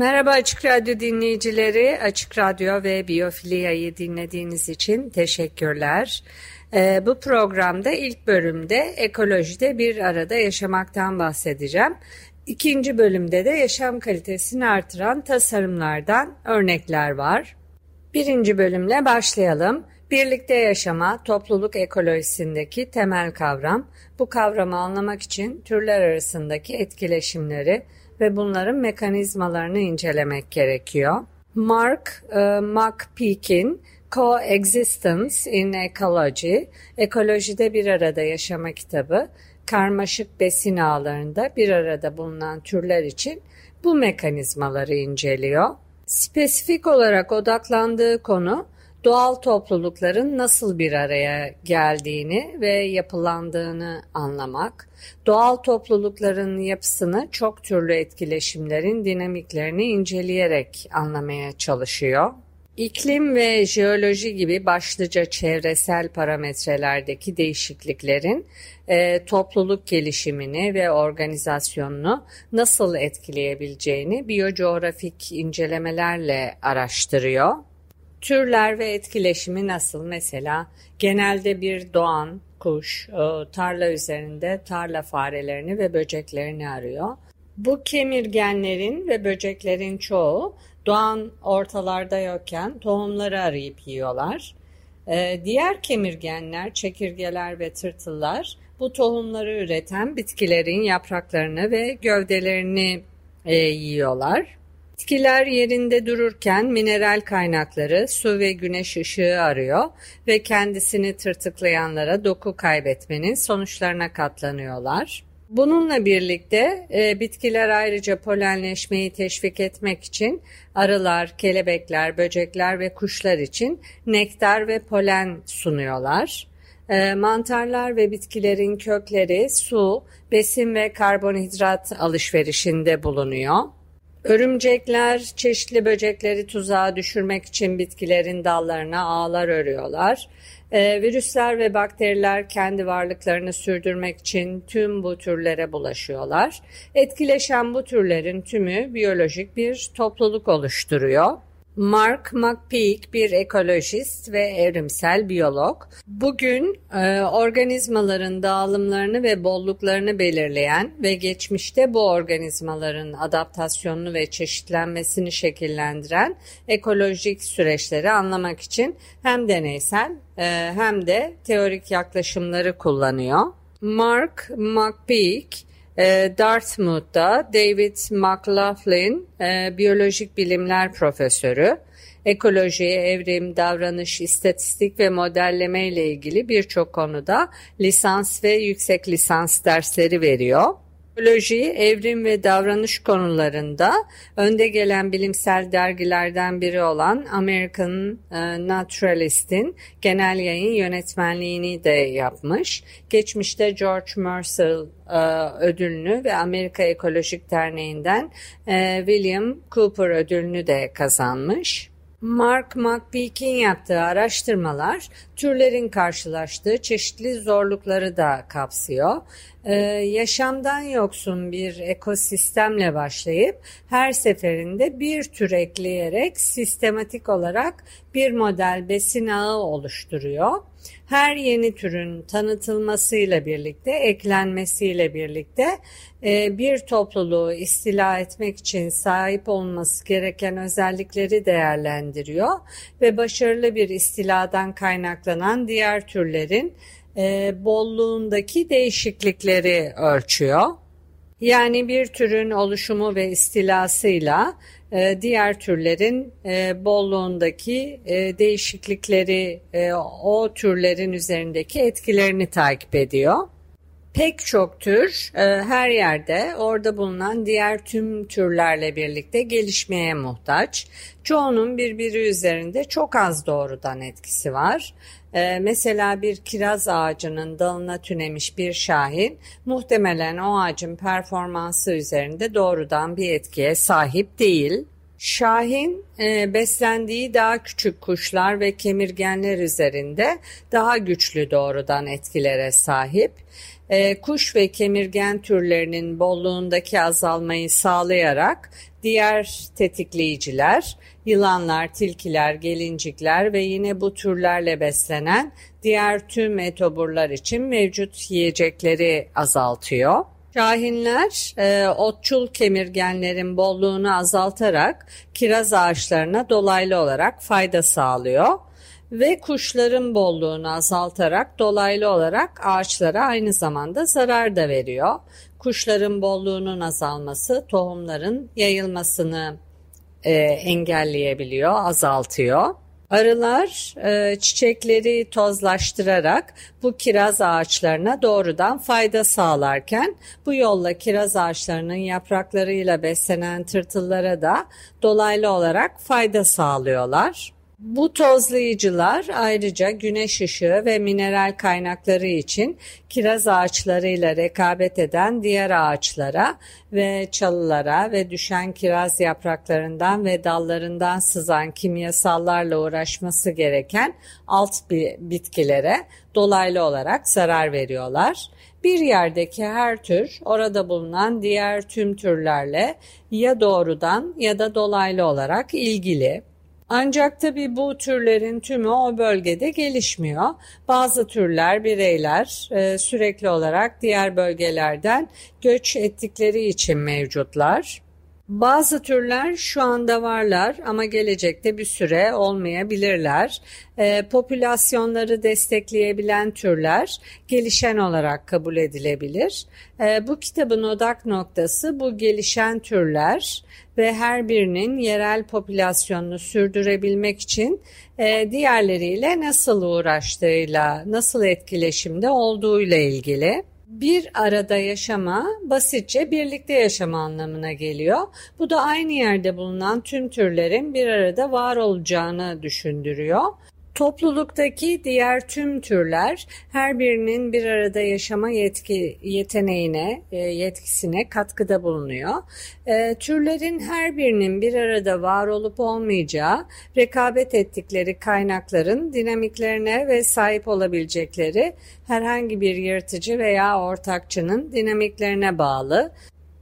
Merhaba Açık Radyo dinleyicileri. Açık Radyo ve Biyofilia'yı dinlediğiniz için teşekkürler. Ee, bu programda ilk bölümde ekolojide bir arada yaşamaktan bahsedeceğim. İkinci bölümde de yaşam kalitesini artıran tasarımlardan örnekler var. Birinci bölümle başlayalım. Birlikte yaşama, topluluk ekolojisindeki temel kavram. Bu kavramı anlamak için türler arasındaki etkileşimleri, ve bunların mekanizmalarını incelemek gerekiyor. Mark e, McPeak'in Coexistence in Ecology, Ekolojide Bir Arada Yaşama kitabı, karmaşık besin ağlarında bir arada bulunan türler için bu mekanizmaları inceliyor. Spesifik olarak odaklandığı konu doğal toplulukların nasıl bir araya geldiğini ve yapılandığını anlamak, doğal toplulukların yapısını çok türlü etkileşimlerin dinamiklerini inceleyerek anlamaya çalışıyor. İklim ve jeoloji gibi başlıca çevresel parametrelerdeki değişikliklerin e, topluluk gelişimini ve organizasyonunu nasıl etkileyebileceğini biyocoğrafik incelemelerle araştırıyor. Türler ve etkileşimi nasıl? Mesela genelde bir doğan kuş e, tarla üzerinde tarla farelerini ve böceklerini arıyor. Bu kemirgenlerin ve böceklerin çoğu doğan ortalarda yokken tohumları arayıp yiyorlar. E, diğer kemirgenler, çekirgeler ve tırtıllar bu tohumları üreten bitkilerin yapraklarını ve gövdelerini e, yiyorlar. Bitkiler yerinde dururken mineral kaynakları, su ve güneş ışığı arıyor ve kendisini tırtıklayanlara doku kaybetmenin sonuçlarına katlanıyorlar. Bununla birlikte e, bitkiler ayrıca polenleşmeyi teşvik etmek için arılar, kelebekler, böcekler ve kuşlar için nektar ve polen sunuyorlar. E, mantarlar ve bitkilerin kökleri su, besin ve karbonhidrat alışverişinde bulunuyor. Örümcekler çeşitli böcekleri tuzağa düşürmek için bitkilerin dallarına ağlar örüyorlar. Ee, virüsler ve bakteriler kendi varlıklarını sürdürmek için tüm bu türlere bulaşıyorlar. Etkileşen bu türlerin tümü biyolojik bir topluluk oluşturuyor. Mark McPeak bir ekolojist ve evrimsel biyolog. Bugün e, organizmaların dağılımlarını ve bolluklarını belirleyen ve geçmişte bu organizmaların adaptasyonunu ve çeşitlenmesini şekillendiren ekolojik süreçleri anlamak için hem deneysel e, hem de teorik yaklaşımları kullanıyor. Mark McPeak ee, Dartmouth'ta David McLaughlin e, biyolojik bilimler profesörü, ekoloji, evrim, davranış, istatistik ve modelleme ile ilgili birçok konuda lisans ve yüksek lisans dersleri veriyor. Ekoloji, evrim ve davranış konularında önde gelen bilimsel dergilerden biri olan American e, Naturalist'in genel yayın yönetmenliğini de yapmış. Geçmişte George Mercer ödülünü ve Amerika Ekolojik Derneği'nden e, William Cooper ödülünü de kazanmış. Mark McPeak'in yaptığı araştırmalar türlerin karşılaştığı çeşitli zorlukları da kapsıyor. Ee, yaşamdan yoksun bir ekosistemle başlayıp her seferinde bir tür ekleyerek sistematik olarak bir model besin ağı oluşturuyor. Her yeni türün tanıtılmasıyla birlikte, eklenmesiyle birlikte e, bir topluluğu istila etmek için sahip olması gereken özellikleri değerlendiriyor ve başarılı bir istiladan kaynaklanan diğer türlerin e, bolluğundaki değişiklikleri ölçüyor. Yani bir türün oluşumu ve istilasıyla e, diğer türlerin e, bolluğundaki e, değişiklikleri, o türlerin üzerindeki etkilerini takip ediyor. Pek çok tür her yerde orada bulunan diğer tüm türlerle birlikte gelişmeye muhtaç. Çoğunun birbiri üzerinde çok az doğrudan etkisi var. E, mesela bir kiraz ağacının dalına tünemiş bir şahin muhtemelen o ağacın performansı üzerinde doğrudan bir etkiye sahip değil. Şahin e, beslendiği daha küçük kuşlar ve kemirgenler üzerinde daha güçlü doğrudan etkilere sahip. E, kuş ve kemirgen türlerinin bolluğundaki azalmayı sağlayarak diğer tetikleyiciler, yılanlar, tilkiler, gelincikler ve yine bu türlerle beslenen diğer tüm etoburlar için mevcut yiyecekleri azaltıyor. Şahinler e, otçul kemirgenlerin bolluğunu azaltarak kiraz ağaçlarına dolaylı olarak fayda sağlıyor ve kuşların bolluğunu azaltarak dolaylı olarak ağaçlara aynı zamanda zarar da veriyor. Kuşların bolluğunun azalması tohumların yayılmasını e, engelleyebiliyor, azaltıyor. Arılar e, çiçekleri tozlaştırarak bu kiraz ağaçlarına doğrudan fayda sağlarken bu yolla kiraz ağaçlarının yapraklarıyla beslenen tırtıllara da dolaylı olarak fayda sağlıyorlar. Bu tozlayıcılar ayrıca güneş ışığı ve mineral kaynakları için kiraz ağaçlarıyla rekabet eden diğer ağaçlara ve çalılara ve düşen kiraz yapraklarından ve dallarından sızan kimyasallarla uğraşması gereken alt bitkilere dolaylı olarak zarar veriyorlar. Bir yerdeki her tür orada bulunan diğer tüm türlerle ya doğrudan ya da dolaylı olarak ilgili. Ancak tabi bu türlerin tümü o bölgede gelişmiyor. Bazı türler, bireyler e, sürekli olarak diğer bölgelerden göç ettikleri için mevcutlar. Bazı türler şu anda varlar ama gelecekte bir süre olmayabilirler. E, popülasyonları destekleyebilen türler gelişen olarak kabul edilebilir. E, bu kitabın odak noktası bu gelişen türler ve her birinin yerel popülasyonunu sürdürebilmek için e, diğerleriyle nasıl uğraştığıyla, nasıl etkileşimde olduğuyla ilgili bir arada yaşama basitçe birlikte yaşama anlamına geliyor. Bu da aynı yerde bulunan tüm türlerin bir arada var olacağını düşündürüyor. Topluluktaki diğer tüm türler her birinin bir arada yaşama yetki yeteneğine, e, yetkisine katkıda bulunuyor. E, türlerin her birinin bir arada var olup olmayacağı, rekabet ettikleri kaynakların dinamiklerine ve sahip olabilecekleri herhangi bir yırtıcı veya ortakçının dinamiklerine bağlı.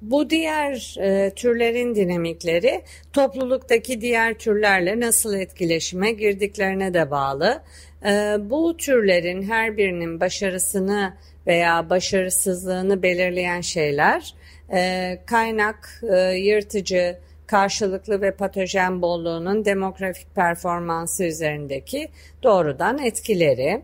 Bu diğer e, türlerin dinamikleri topluluktaki diğer türlerle nasıl etkileşime girdiklerine de bağlı. E, bu türlerin her birinin başarısını veya başarısızlığını belirleyen şeyler e, kaynak, e, yırtıcı, karşılıklı ve patojen bolluğunun demografik performansı üzerindeki doğrudan etkileri.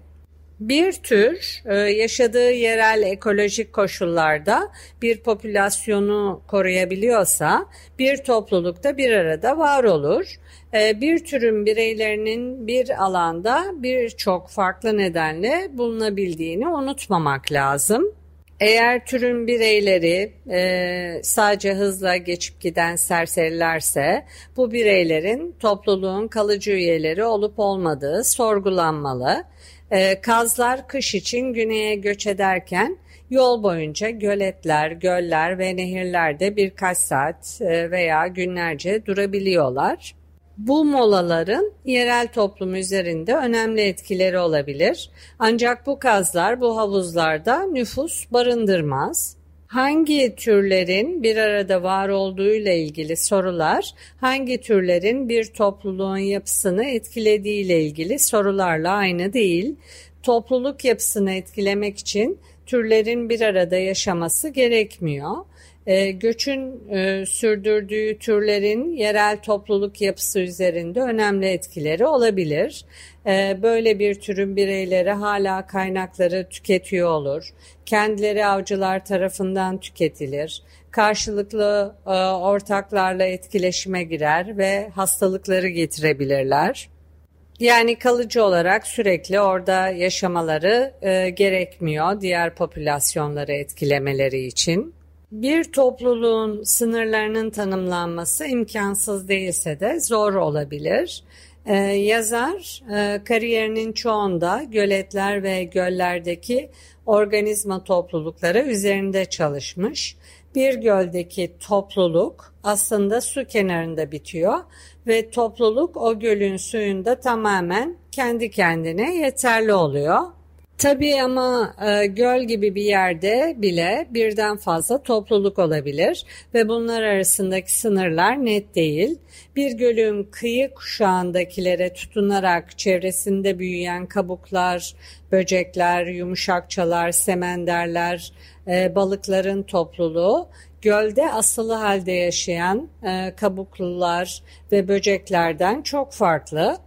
Bir tür e, yaşadığı yerel ekolojik koşullarda bir popülasyonu koruyabiliyorsa bir toplulukta bir arada var olur. E, bir türün bireylerinin bir alanda birçok farklı nedenle bulunabildiğini unutmamak lazım. Eğer türün bireyleri e, sadece hızla geçip giden serserilerse bu bireylerin topluluğun kalıcı üyeleri olup olmadığı sorgulanmalı. E, kazlar kış için güneye göç ederken yol boyunca göletler, göller ve nehirlerde birkaç saat e, veya günlerce durabiliyorlar. Bu molaların yerel toplum üzerinde önemli etkileri olabilir. Ancak bu kazlar bu havuzlarda nüfus barındırmaz hangi türlerin bir arada var olduğuyla ilgili sorular, hangi türlerin bir topluluğun yapısını etkilediğiyle ilgili sorularla aynı değil. Topluluk yapısını etkilemek için türlerin bir arada yaşaması gerekmiyor. E, göçün e, sürdürdüğü türlerin yerel topluluk yapısı üzerinde önemli etkileri olabilir. E, böyle bir türün bireyleri hala kaynakları tüketiyor olur. Kendileri avcılar tarafından tüketilir. Karşılıklı e, ortaklarla etkileşime girer ve hastalıkları getirebilirler. Yani kalıcı olarak sürekli orada yaşamaları e, gerekmiyor diğer popülasyonları etkilemeleri için. Bir topluluğun sınırlarının tanımlanması imkansız değilse de zor olabilir. Ee, yazar e, kariyerinin çoğunda göletler ve göllerdeki organizma toplulukları üzerinde çalışmış. Bir göldeki topluluk aslında su kenarında bitiyor ve topluluk o gölün suyunda tamamen kendi kendine yeterli oluyor. Tabii ama e, göl gibi bir yerde bile birden fazla topluluk olabilir ve bunlar arasındaki sınırlar net değil. Bir gölün kıyı kuşağındakilere tutunarak çevresinde büyüyen kabuklar, böcekler, yumuşakçalar, semenderler, e, balıkların topluluğu gölde asılı halde yaşayan e, kabuklular ve böceklerden çok farklı.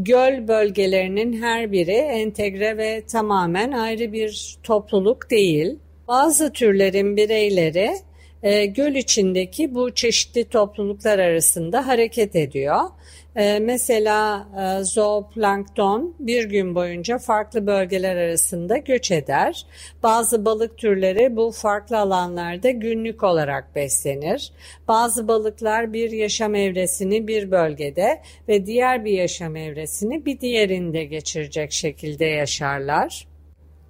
Göl bölgelerinin her biri entegre ve tamamen ayrı bir topluluk değil. Bazı türlerin bireyleri e, göl içindeki bu çeşitli topluluklar arasında hareket ediyor. E, mesela e, zooplankton bir gün boyunca farklı bölgeler arasında göç eder. Bazı balık türleri bu farklı alanlarda günlük olarak beslenir. Bazı balıklar bir yaşam evresini bir bölgede ve diğer bir yaşam evresini bir diğerinde geçirecek şekilde yaşarlar.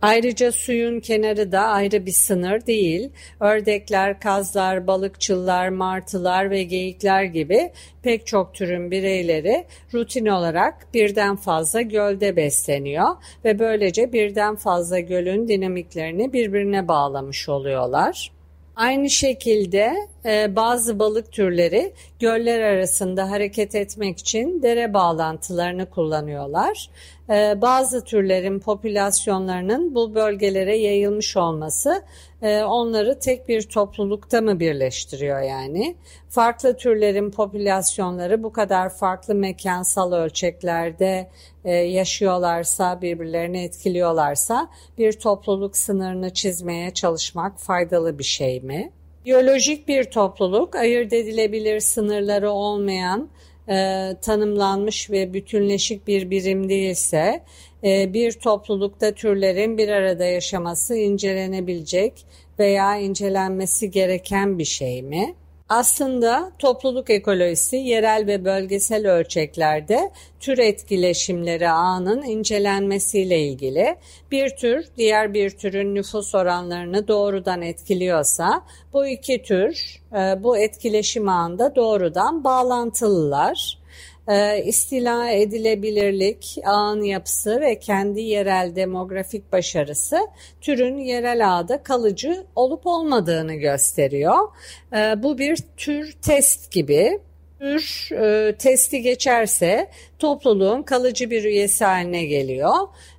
Ayrıca suyun kenarı da ayrı bir sınır değil. Ördekler, kazlar, balıkçılar, martılar ve geyikler gibi pek çok türün bireyleri rutin olarak birden fazla gölde besleniyor ve böylece birden fazla gölün dinamiklerini birbirine bağlamış oluyorlar. Aynı şekilde bazı balık türleri göller arasında hareket etmek için dere bağlantılarını kullanıyorlar. E, bazı türlerin popülasyonlarının bu bölgelere yayılmış olması e, onları tek bir toplulukta mı birleştiriyor yani? Farklı türlerin popülasyonları bu kadar farklı mekansal ölçeklerde e, yaşıyorlarsa, birbirlerini etkiliyorlarsa bir topluluk sınırını çizmeye çalışmak faydalı bir şey mi? Biyolojik bir topluluk ayırt edilebilir sınırları olmayan e, tanımlanmış ve bütünleşik bir birim değilse e, bir toplulukta türlerin bir arada yaşaması incelenebilecek veya incelenmesi gereken bir şey mi? Aslında topluluk ekolojisi yerel ve bölgesel ölçeklerde tür etkileşimleri ağının incelenmesiyle ilgili. Bir tür diğer bir türün nüfus oranlarını doğrudan etkiliyorsa bu iki tür e, bu etkileşim ağında doğrudan bağlantılılar e, istila edilebilirlik, ağın yapısı ve kendi yerel demografik başarısı türün yerel ağda kalıcı olup olmadığını gösteriyor. E, bu bir tür test gibi tür e, testi geçerse topluluğun kalıcı bir üyesi haline geliyor.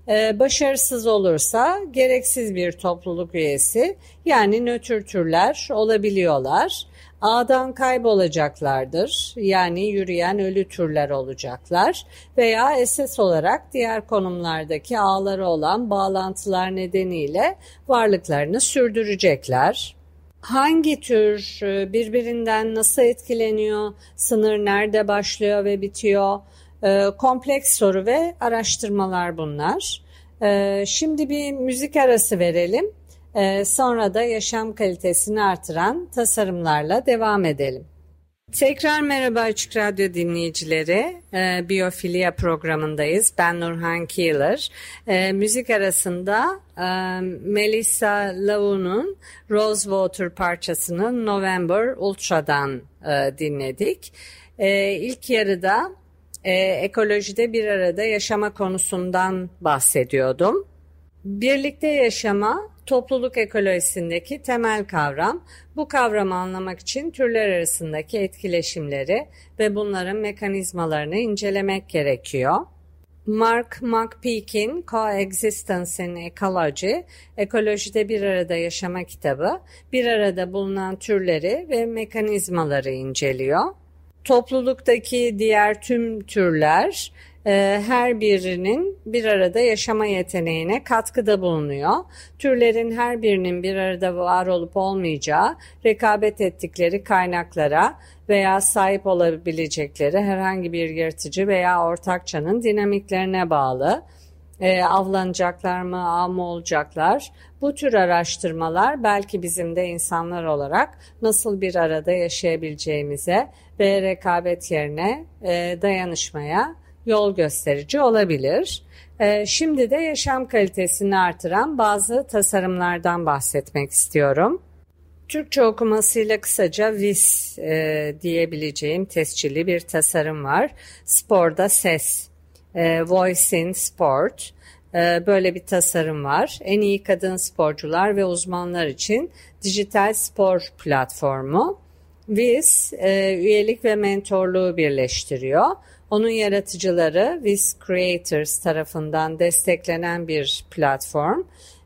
E, başarısız olursa gereksiz bir topluluk üyesi yani nötr türler olabiliyorlar ağdan kaybolacaklardır. Yani yürüyen ölü türler olacaklar veya esas olarak diğer konumlardaki ağları olan bağlantılar nedeniyle varlıklarını sürdürecekler. Hangi tür e, birbirinden nasıl etkileniyor, sınır nerede başlıyor ve bitiyor? E, kompleks soru ve araştırmalar bunlar. E, şimdi bir müzik arası verelim. Sonra da yaşam kalitesini artıran tasarımlarla devam edelim. Tekrar merhaba Açık Radyo dinleyicileri. E, Biyofilia programındayız. Ben Nurhan Keeler. E, müzik arasında e, Melissa Lavu'nun Rosewater parçasını November Ultra'dan e, dinledik. E, ilk yarıda e, ekolojide bir arada yaşama konusundan bahsediyordum. Birlikte yaşama topluluk ekolojisindeki temel kavram. Bu kavramı anlamak için türler arasındaki etkileşimleri ve bunların mekanizmalarını incelemek gerekiyor. Mark McPeak'in Coexistence in Ecology, Ekolojide Bir Arada Yaşama kitabı, bir arada bulunan türleri ve mekanizmaları inceliyor. Topluluktaki diğer tüm türler her birinin bir arada yaşama yeteneğine katkıda bulunuyor. Türlerin her birinin bir arada var olup olmayacağı, rekabet ettikleri kaynaklara veya sahip olabilecekleri herhangi bir yırtıcı veya ortakçanın dinamiklerine bağlı. E, avlanacaklar mı, av mı olacaklar? Bu tür araştırmalar belki bizim de insanlar olarak nasıl bir arada yaşayabileceğimize ve rekabet yerine e, dayanışmaya yol gösterici olabilir. E, şimdi de yaşam kalitesini artıran bazı tasarımlardan bahsetmek istiyorum. Türkçe okumasıyla kısaca VIS e, diyebileceğim tescilli bir tasarım var. Sporda ses, e, Voice in Sport e, böyle bir tasarım var. En iyi kadın sporcular ve uzmanlar için dijital spor platformu. VIS e, üyelik ve mentorluğu birleştiriyor. Onun yaratıcıları Viz Creators tarafından desteklenen bir platform.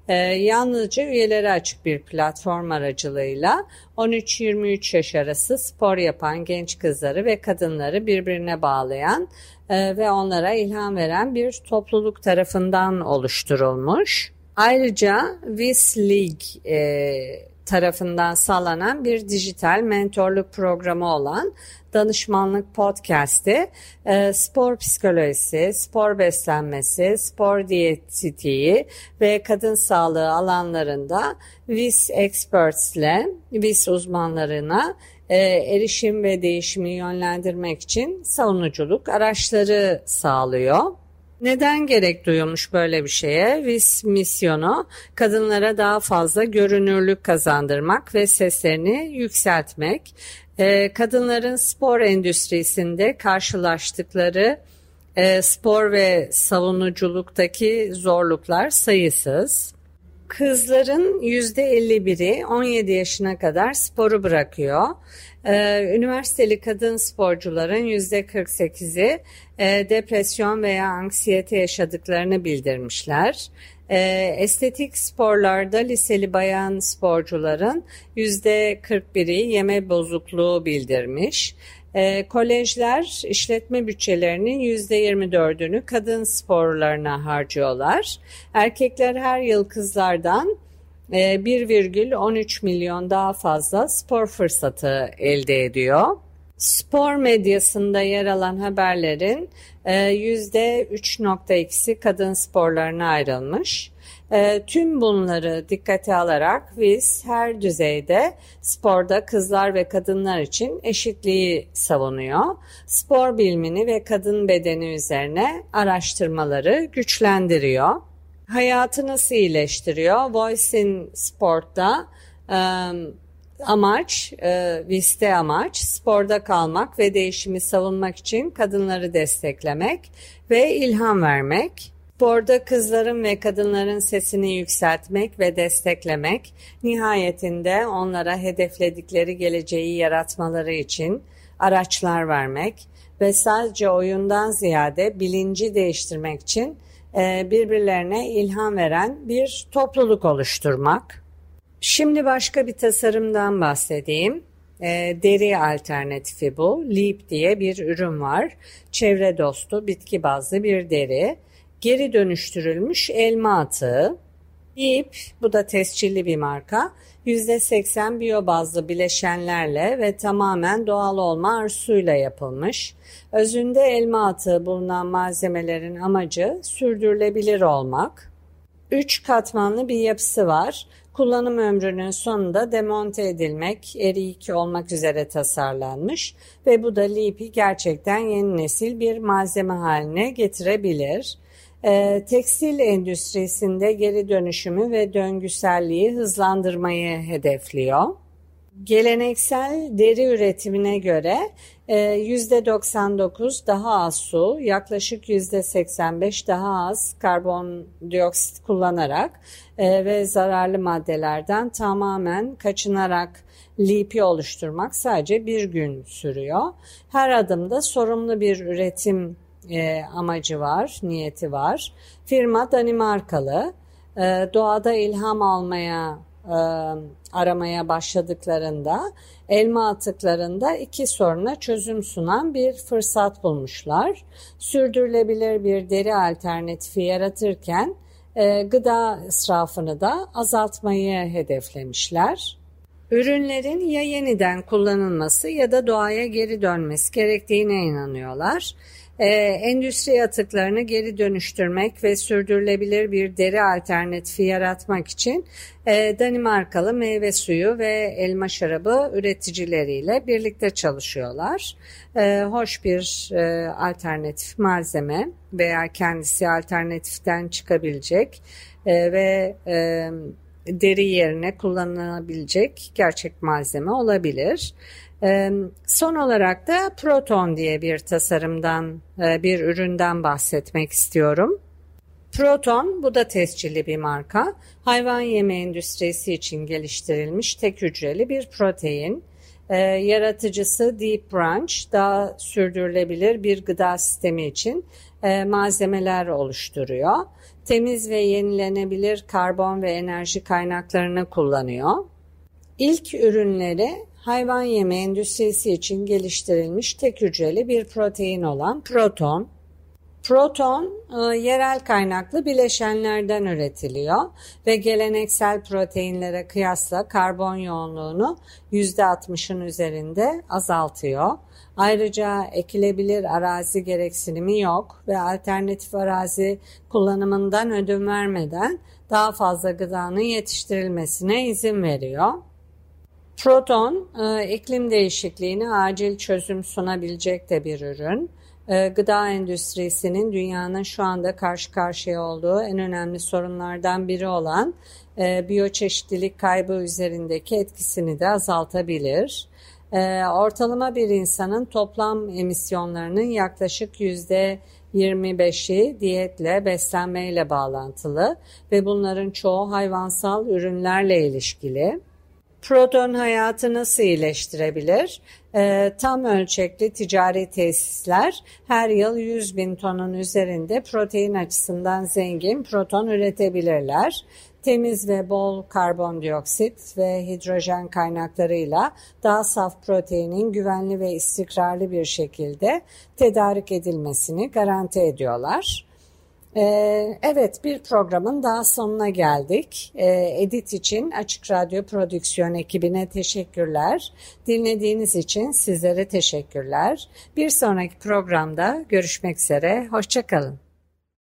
Ee, yalnızca üyelere açık bir platform aracılığıyla 13-23 yaş arası spor yapan genç kızları ve kadınları birbirine bağlayan e, ve onlara ilham veren bir topluluk tarafından oluşturulmuş. Ayrıca Viz League e, tarafından sağlanan bir dijital mentorluk programı olan danışmanlık podcast'i e, spor psikolojisi, spor beslenmesi, spor diyetitiği ve kadın sağlığı alanlarında VIS Experts ile VIS uzmanlarına e, erişim ve değişimi yönlendirmek için savunuculuk araçları sağlıyor. Neden gerek duyulmuş böyle bir şeye? VIS misyonu kadınlara daha fazla görünürlük kazandırmak ve seslerini yükseltmek. Ee, kadınların spor endüstrisinde karşılaştıkları e, spor ve savunuculuktaki zorluklar sayısız. Kızların %51'i 17 yaşına kadar sporu bırakıyor. Ee, üniversiteli kadın sporcuların %48'i e, depresyon veya anksiyete yaşadıklarını bildirmişler. E, estetik sporlarda liseli bayan sporcuların %41'i yeme bozukluğu bildirmiş. E, kolejler işletme bütçelerinin %24'ünü kadın sporlarına harcıyorlar. Erkekler her yıl kızlardan 1,13 e, milyon daha fazla spor fırsatı elde ediyor. Spor medyasında yer alan haberlerin %3.2'si e, kadın sporlarına ayrılmış. E, tüm bunları dikkate alarak biz her düzeyde sporda kızlar ve kadınlar için eşitliği savunuyor. Spor bilimini ve kadın bedeni üzerine araştırmaları güçlendiriyor. Hayatı nasıl iyileştiriyor? Voice in Sport'ta um, amaç, e, viste amaç sporda kalmak ve değişimi savunmak için kadınları desteklemek ve ilham vermek. Sporda kızların ve kadınların sesini yükseltmek ve desteklemek, nihayetinde onlara hedefledikleri geleceği yaratmaları için araçlar vermek ve sadece oyundan ziyade bilinci değiştirmek için e, birbirlerine ilham veren bir topluluk oluşturmak. Şimdi başka bir tasarımdan bahsedeyim. E, deri alternatifi bu. Leap diye bir ürün var. Çevre dostu, bitki bazlı bir deri. Geri dönüştürülmüş elma atığı. Leap, bu da tescilli bir marka. %80 biyobazlı bileşenlerle ve tamamen doğal olma arzusuyla yapılmış. Özünde elma atığı bulunan malzemelerin amacı sürdürülebilir olmak. Üç katmanlı bir yapısı var kullanım ömrünün sonunda demonte edilmek, eriyik olmak üzere tasarlanmış ve bu da Leap'i gerçekten yeni nesil bir malzeme haline getirebilir. E, tekstil endüstrisinde geri dönüşümü ve döngüselliği hızlandırmayı hedefliyor. Geleneksel deri üretimine göre %99 e, daha az su, yaklaşık %85 daha az karbondioksit kullanarak e, ve zararlı maddelerden tamamen kaçınarak lipi oluşturmak sadece bir gün sürüyor. Her adımda sorumlu bir üretim e, amacı var, niyeti var. Firma Danimarkalı, doğada ilham almaya e, aramaya başladıklarında elma atıklarında iki soruna çözüm sunan bir fırsat bulmuşlar. Sürdürülebilir bir deri alternatifi yaratırken e, gıda israfını da azaltmayı hedeflemişler. Ürünlerin ya yeniden kullanılması ya da doğaya geri dönmesi gerektiğine inanıyorlar e, endüstri atıklarını geri dönüştürmek ve sürdürülebilir bir deri alternatifi yaratmak için e, Danimarkalı meyve suyu ve elma şarabı üreticileriyle birlikte çalışıyorlar. E, hoş bir e, alternatif malzeme veya kendisi alternatiften çıkabilecek e, ve e, deri yerine kullanılabilecek gerçek malzeme olabilir. Son olarak da Proton diye bir tasarımdan, e, bir üründen bahsetmek istiyorum. Proton, bu da tescilli bir marka. Hayvan yeme endüstrisi için geliştirilmiş tek hücreli bir protein. Ee, yaratıcısı Deep Branch daha sürdürülebilir bir gıda sistemi için e, malzemeler oluşturuyor. Temiz ve yenilenebilir karbon ve enerji kaynaklarını kullanıyor. İlk ürünleri hayvan yeme endüstrisi için geliştirilmiş tek hücreli bir protein olan proton. Proton e, yerel kaynaklı bileşenlerden üretiliyor ve geleneksel proteinlere kıyasla karbon yoğunluğunu %60'ın üzerinde azaltıyor. Ayrıca ekilebilir arazi gereksinimi yok ve alternatif arazi kullanımından ödün vermeden daha fazla gıdanın yetiştirilmesine izin veriyor. Proton e, iklim değişikliğine acil çözüm sunabilecek de bir ürün. E, gıda endüstrisinin dünyanın şu anda karşı karşıya olduğu en önemli sorunlardan biri olan e, biyoçeşitlilik kaybı üzerindeki etkisini de azaltabilir. Ortalama bir insanın toplam emisyonlarının yaklaşık yüzde 25'i diyetle, beslenmeyle bağlantılı ve bunların çoğu hayvansal ürünlerle ilişkili. Proton hayatı nasıl iyileştirebilir? E, tam ölçekli ticari tesisler her yıl 100 bin tonun üzerinde protein açısından zengin proton üretebilirler. Temiz ve bol karbondioksit ve hidrojen kaynaklarıyla daha saf proteinin güvenli ve istikrarlı bir şekilde tedarik edilmesini garanti ediyorlar. Ee, evet bir programın daha sonuna geldik. Ee, Edit için Açık Radyo Prodüksiyon ekibine teşekkürler. Dinlediğiniz için sizlere teşekkürler. Bir sonraki programda görüşmek üzere. Hoşçakalın.